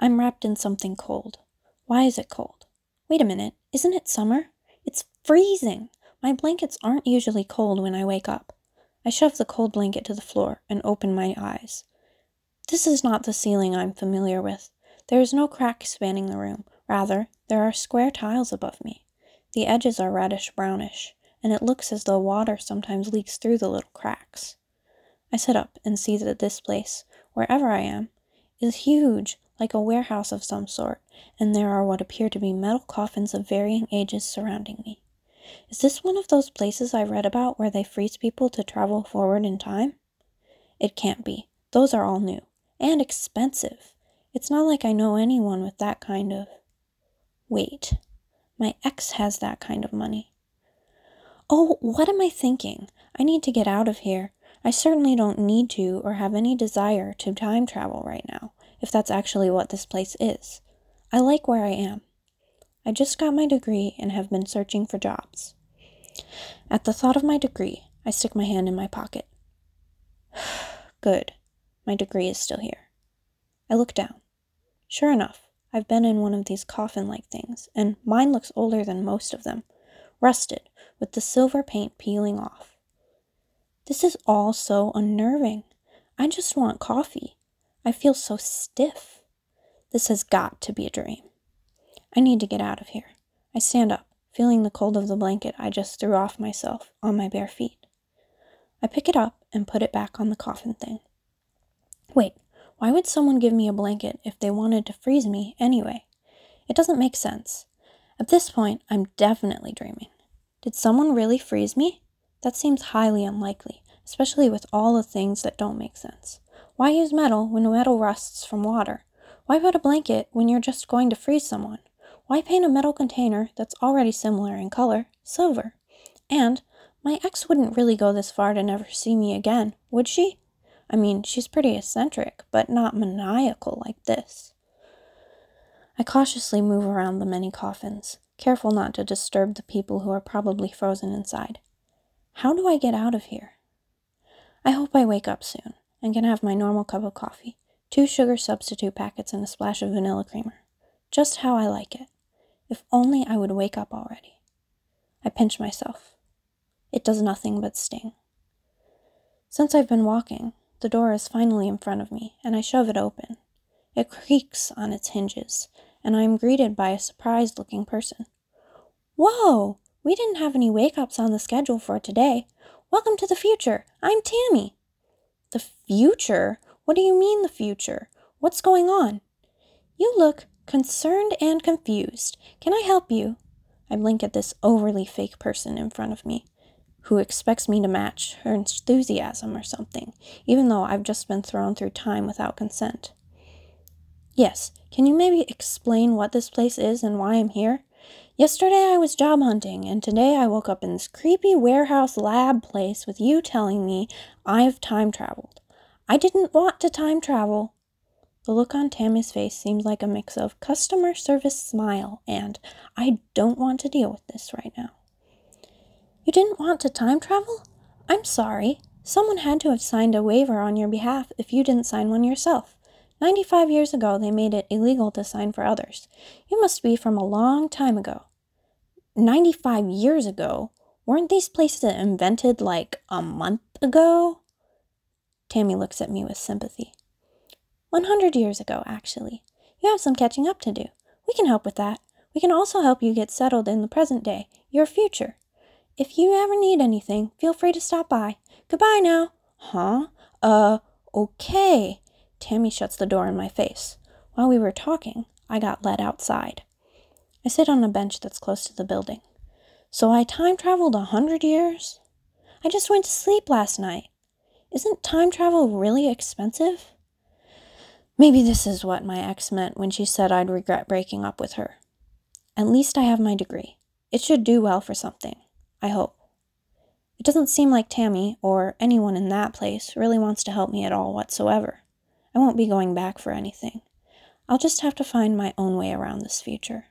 I'm wrapped in something cold. Why is it cold? Wait a minute, isn't it summer? It's freezing! My blankets aren't usually cold when I wake up. I shove the cold blanket to the floor and open my eyes. This is not the ceiling I'm familiar with. There is no crack spanning the room. Rather, there are square tiles above me. The edges are reddish brownish, and it looks as though water sometimes leaks through the little cracks. I sit up and see that this place, wherever I am, is huge, like a warehouse of some sort, and there are what appear to be metal coffins of varying ages surrounding me. Is this one of those places I read about where they freeze people to travel forward in time? It can't be. Those are all new. And expensive. It's not like I know anyone with that kind of. Wait. My ex has that kind of money. Oh, what am I thinking? I need to get out of here. I certainly don't need to or have any desire to time travel right now, if that's actually what this place is. I like where I am. I just got my degree and have been searching for jobs. At the thought of my degree, I stick my hand in my pocket. Good. My degree is still here. I look down. Sure enough, I've been in one of these coffin like things, and mine looks older than most of them, rusted, with the silver paint peeling off. This is all so unnerving. I just want coffee. I feel so stiff. This has got to be a dream. I need to get out of here. I stand up, feeling the cold of the blanket I just threw off myself on my bare feet. I pick it up and put it back on the coffin thing. Wait, why would someone give me a blanket if they wanted to freeze me anyway? It doesn't make sense. At this point, I'm definitely dreaming. Did someone really freeze me? That seems highly unlikely, especially with all the things that don't make sense. Why use metal when metal rusts from water? Why put a blanket when you're just going to freeze someone? Why paint a metal container that's already similar in color silver? And my ex wouldn't really go this far to never see me again, would she? I mean, she's pretty eccentric, but not maniacal like this. I cautiously move around the many coffins, careful not to disturb the people who are probably frozen inside. How do I get out of here? I hope I wake up soon and can have my normal cup of coffee, two sugar substitute packets, and a splash of vanilla creamer. Just how I like it. If only I would wake up already. I pinch myself. It does nothing but sting. Since I've been walking, the door is finally in front of me, and I shove it open. It creaks on its hinges, and I am greeted by a surprised looking person. Whoa! We didn't have any wake ups on the schedule for today. Welcome to the future. I'm Tammy. The future? What do you mean, the future? What's going on? You look concerned and confused. Can I help you? I blink at this overly fake person in front of me, who expects me to match her enthusiasm or something, even though I've just been thrown through time without consent. Yes, can you maybe explain what this place is and why I'm here? Yesterday I was job hunting, and today I woke up in this creepy warehouse lab place with you telling me I've time traveled. I didn't want to time travel. The look on Tammy's face seemed like a mix of customer service smile and I don't want to deal with this right now. You didn't want to time travel? I'm sorry. Someone had to have signed a waiver on your behalf if you didn't sign one yourself. 95 years ago, they made it illegal to sign for others. You must be from a long time ago. 95 years ago? Weren't these places invented like a month ago? Tammy looks at me with sympathy. 100 years ago, actually. You have some catching up to do. We can help with that. We can also help you get settled in the present day, your future. If you ever need anything, feel free to stop by. Goodbye now. Huh? Uh, okay. Tammy shuts the door in my face. While we were talking, I got led outside. I sit on a bench that's close to the building. So I time traveled a hundred years? I just went to sleep last night. Isn't time travel really expensive? Maybe this is what my ex meant when she said I'd regret breaking up with her. At least I have my degree. It should do well for something. I hope. It doesn't seem like Tammy, or anyone in that place, really wants to help me at all whatsoever. I won't be going back for anything. I'll just have to find my own way around this future.